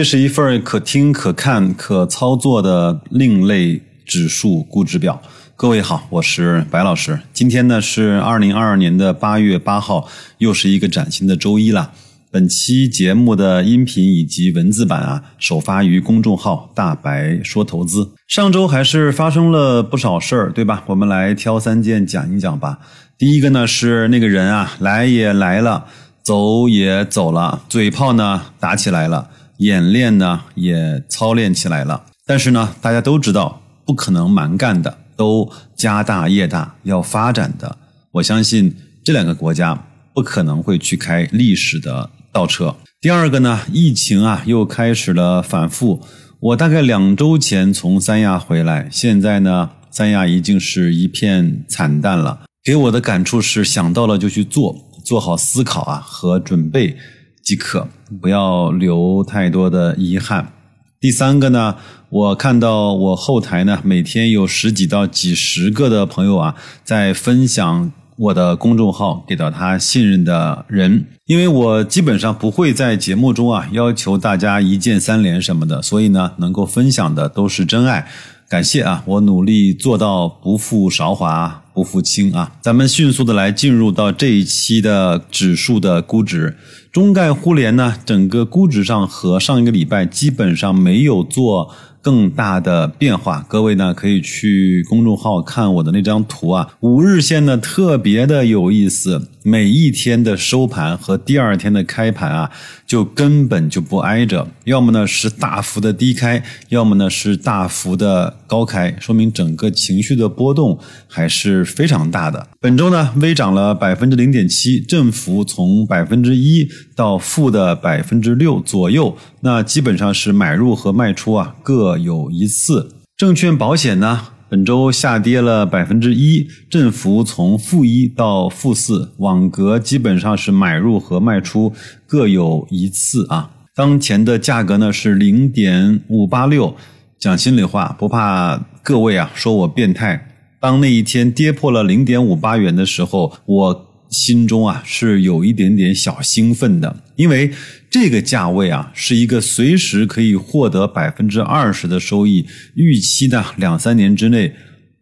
这是一份可听、可看、可操作的另类指数估值表。各位好，我是白老师。今天呢是二零二二年的八月八号，又是一个崭新的周一了。本期节目的音频以及文字版啊，首发于公众号“大白说投资”。上周还是发生了不少事儿，对吧？我们来挑三件讲一讲吧。第一个呢是那个人啊，来也来了，走也走了，嘴炮呢打起来了。演练呢也操练起来了，但是呢，大家都知道不可能蛮干的，都家大业大要发展的。我相信这两个国家不可能会去开历史的倒车。第二个呢，疫情啊又开始了反复。我大概两周前从三亚回来，现在呢，三亚已经是一片惨淡了。给我的感触是，想到了就去做，做好思考啊和准备。即可，不要留太多的遗憾。第三个呢，我看到我后台呢，每天有十几到几十个的朋友啊，在分享我的公众号给到他信任的人。因为我基本上不会在节目中啊要求大家一键三连什么的，所以呢，能够分享的都是真爱。感谢啊，我努力做到不负韶华，不负卿啊。咱们迅速的来进入到这一期的指数的估值。中概互联呢，整个估值上和上一个礼拜基本上没有做更大的变化。各位呢，可以去公众号看我的那张图啊，五日线呢特别的有意思。每一天的收盘和第二天的开盘啊，就根本就不挨着，要么呢是大幅的低开，要么呢是大幅的高开，说明整个情绪的波动还是非常大的。本周呢，微涨了百分之零点七，振幅从百分之一到负的百分之六左右，那基本上是买入和卖出啊各有一次。证券保险呢？本周下跌了百分之一，振幅从负一到负四，网格基本上是买入和卖出各有一次啊。当前的价格呢是零点五八六，讲心里话，不怕各位啊说我变态。当那一天跌破了零点五八元的时候，我。心中啊是有一点点小兴奋的，因为这个价位啊是一个随时可以获得百分之二十的收益，预期呢两三年之内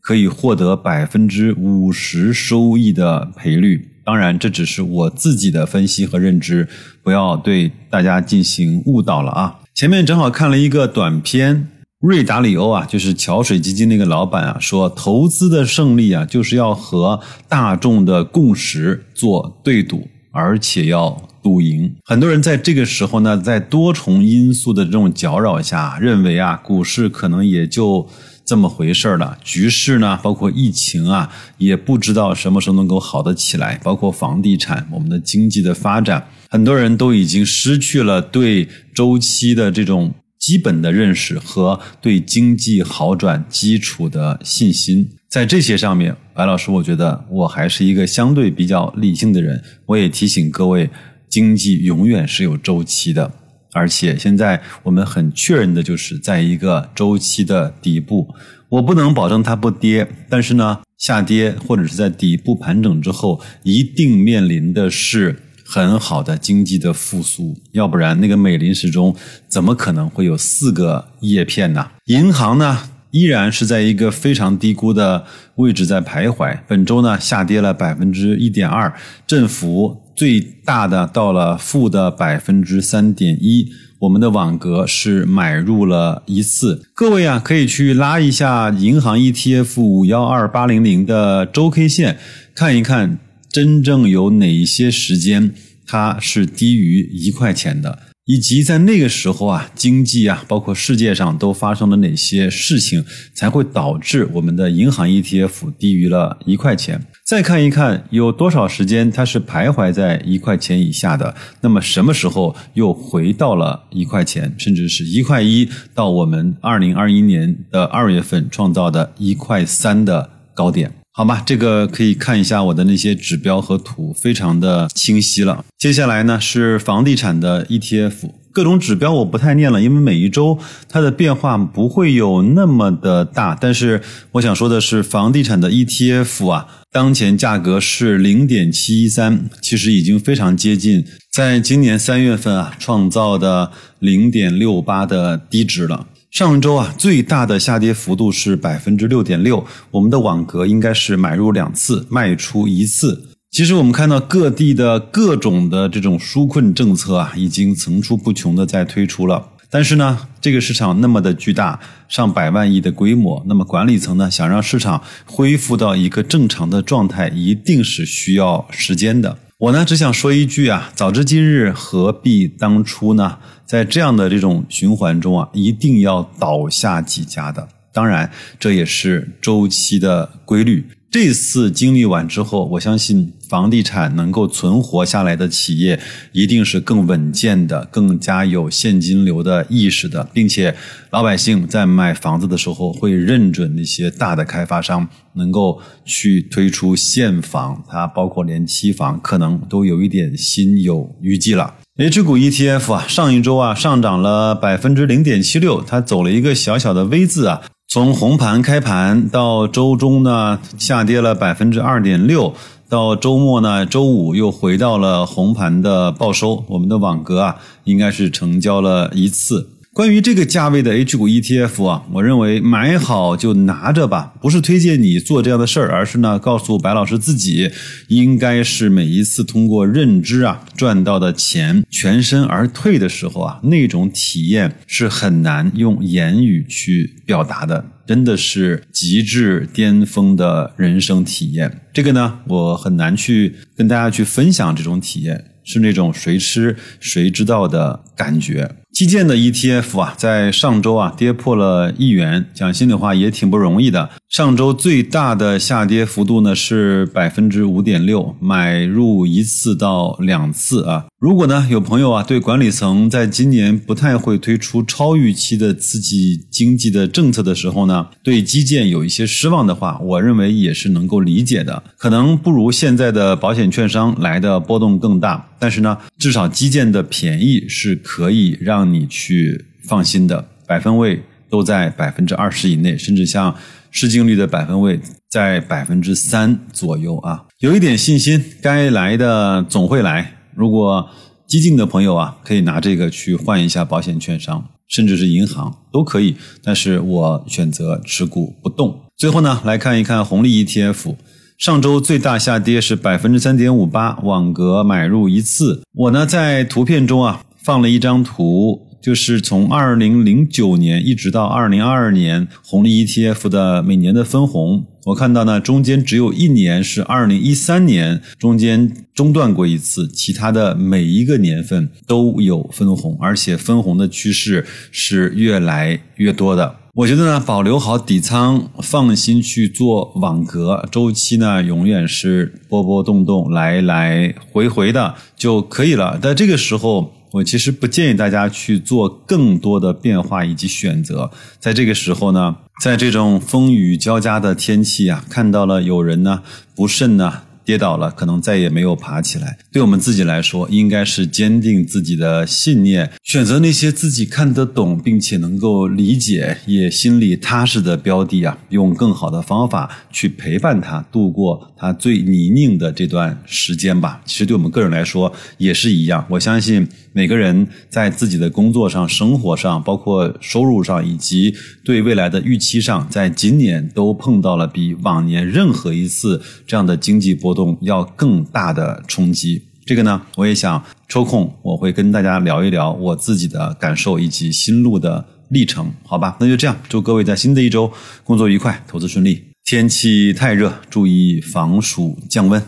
可以获得百分之五十收益的赔率。当然，这只是我自己的分析和认知，不要对大家进行误导了啊。前面正好看了一个短片。瑞达里欧啊，就是桥水基金那个老板啊，说投资的胜利啊，就是要和大众的共识做对赌，而且要赌赢。很多人在这个时候呢，在多重因素的这种搅扰下，认为啊，股市可能也就这么回事了。局势呢，包括疫情啊，也不知道什么时候能够好得起来。包括房地产，我们的经济的发展，很多人都已经失去了对周期的这种。基本的认识和对经济好转基础的信心，在这些上面，白老师，我觉得我还是一个相对比较理性的人。我也提醒各位，经济永远是有周期的，而且现在我们很确认的就是在一个周期的底部。我不能保证它不跌，但是呢，下跌或者是在底部盘整之后，一定面临的是。很好的经济的复苏，要不然那个美林时钟怎么可能会有四个叶片呢？银行呢依然是在一个非常低估的位置在徘徊。本周呢下跌了百分之一点二，振幅最大的到了负的百分之三点一。我们的网格是买入了一次，各位啊可以去拉一下银行 ETF 五幺二八零零的周 K 线，看一看。真正有哪一些时间它是低于一块钱的，以及在那个时候啊，经济啊，包括世界上都发生了哪些事情，才会导致我们的银行 ETF 低于了一块钱？再看一看有多少时间它是徘徊在一块钱以下的，那么什么时候又回到了一块钱，甚至是一块一到我们二零二一年的二月份创造的一块三的高点？好吧，这个可以看一下我的那些指标和图，非常的清晰了。接下来呢是房地产的 ETF，各种指标我不太念了，因为每一周它的变化不会有那么的大。但是我想说的是，房地产的 ETF 啊，当前价格是零点七一三，其实已经非常接近在今年三月份啊创造的零点六八的低值了。上周啊，最大的下跌幅度是百分之六点六，我们的网格应该是买入两次，卖出一次。其实我们看到各地的各种的这种纾困政策啊，已经层出不穷的在推出了。但是呢，这个市场那么的巨大，上百万亿的规模，那么管理层呢想让市场恢复到一个正常的状态，一定是需要时间的。我呢只想说一句啊，早知今日何必当初呢？在这样的这种循环中啊，一定要倒下几家的。当然，这也是周期的规律。这次经历完之后，我相信房地产能够存活下来的企业，一定是更稳健的、更加有现金流的意识的，并且老百姓在买房子的时候会认准那些大的开发商能够去推出现房，它包括连期房，可能都有一点心有余悸了。H 股 ETF 啊，上一周啊上涨了百分之零点七六，它走了一个小小的 V 字啊。从红盘开盘到周中呢，下跌了百分之二点六，到周末呢，周五又回到了红盘的报收。我们的网格啊，应该是成交了一次。关于这个价位的 H 股 ETF 啊，我认为买好就拿着吧，不是推荐你做这样的事儿，而是呢告诉白老师自己，应该是每一次通过认知啊赚到的钱全身而退的时候啊，那种体验是很难用言语去表达的，真的是极致巅峰的人生体验。这个呢，我很难去跟大家去分享这种体验，是那种谁吃谁知道的感觉。基建的 ETF 啊，在上周啊跌破了一元，讲心里话也挺不容易的。上周最大的下跌幅度呢是百分之五点六，买入一次到两次啊。如果呢有朋友啊对管理层在今年不太会推出超预期的刺激经济的政策的时候呢，对基建有一些失望的话，我认为也是能够理解的。可能不如现在的保险券商来的波动更大，但是呢，至少基建的便宜是可以让。你去放心的百分位都在百分之二十以内，甚至像市净率的百分位在百分之三左右啊，有一点信心，该来的总会来。如果激进的朋友啊，可以拿这个去换一下保险券商，甚至是银行都可以。但是我选择持股不动。最后呢，来看一看红利 ETF，上周最大下跌是百分之三点五八，网格买入一次。我呢在图片中啊。放了一张图，就是从二零零九年一直到二零二二年红利 ETF 的每年的分红。我看到呢，中间只有一年是二零一三年，中间中断过一次，其他的每一个年份都有分红，而且分红的趋势是越来越多的。我觉得呢，保留好底仓，放心去做网格，周期呢永远是波波动动、来来回回的就可以了。在这个时候。我其实不建议大家去做更多的变化以及选择，在这个时候呢，在这种风雨交加的天气啊，看到了有人呢不慎呢。跌倒了，可能再也没有爬起来。对我们自己来说，应该是坚定自己的信念，选择那些自己看得懂并且能够理解、也心里踏实的标的啊，用更好的方法去陪伴他度过他最泥泞的这段时间吧。其实对我们个人来说也是一样。我相信每个人在自己的工作上、生活上，包括收入上以及对未来的预期上，在今年都碰到了比往年任何一次这样的经济波动动。要更大的冲击，这个呢，我也想抽空，我会跟大家聊一聊我自己的感受以及心路的历程，好吧？那就这样，祝各位在新的一周工作愉快，投资顺利。天气太热，注意防暑降温。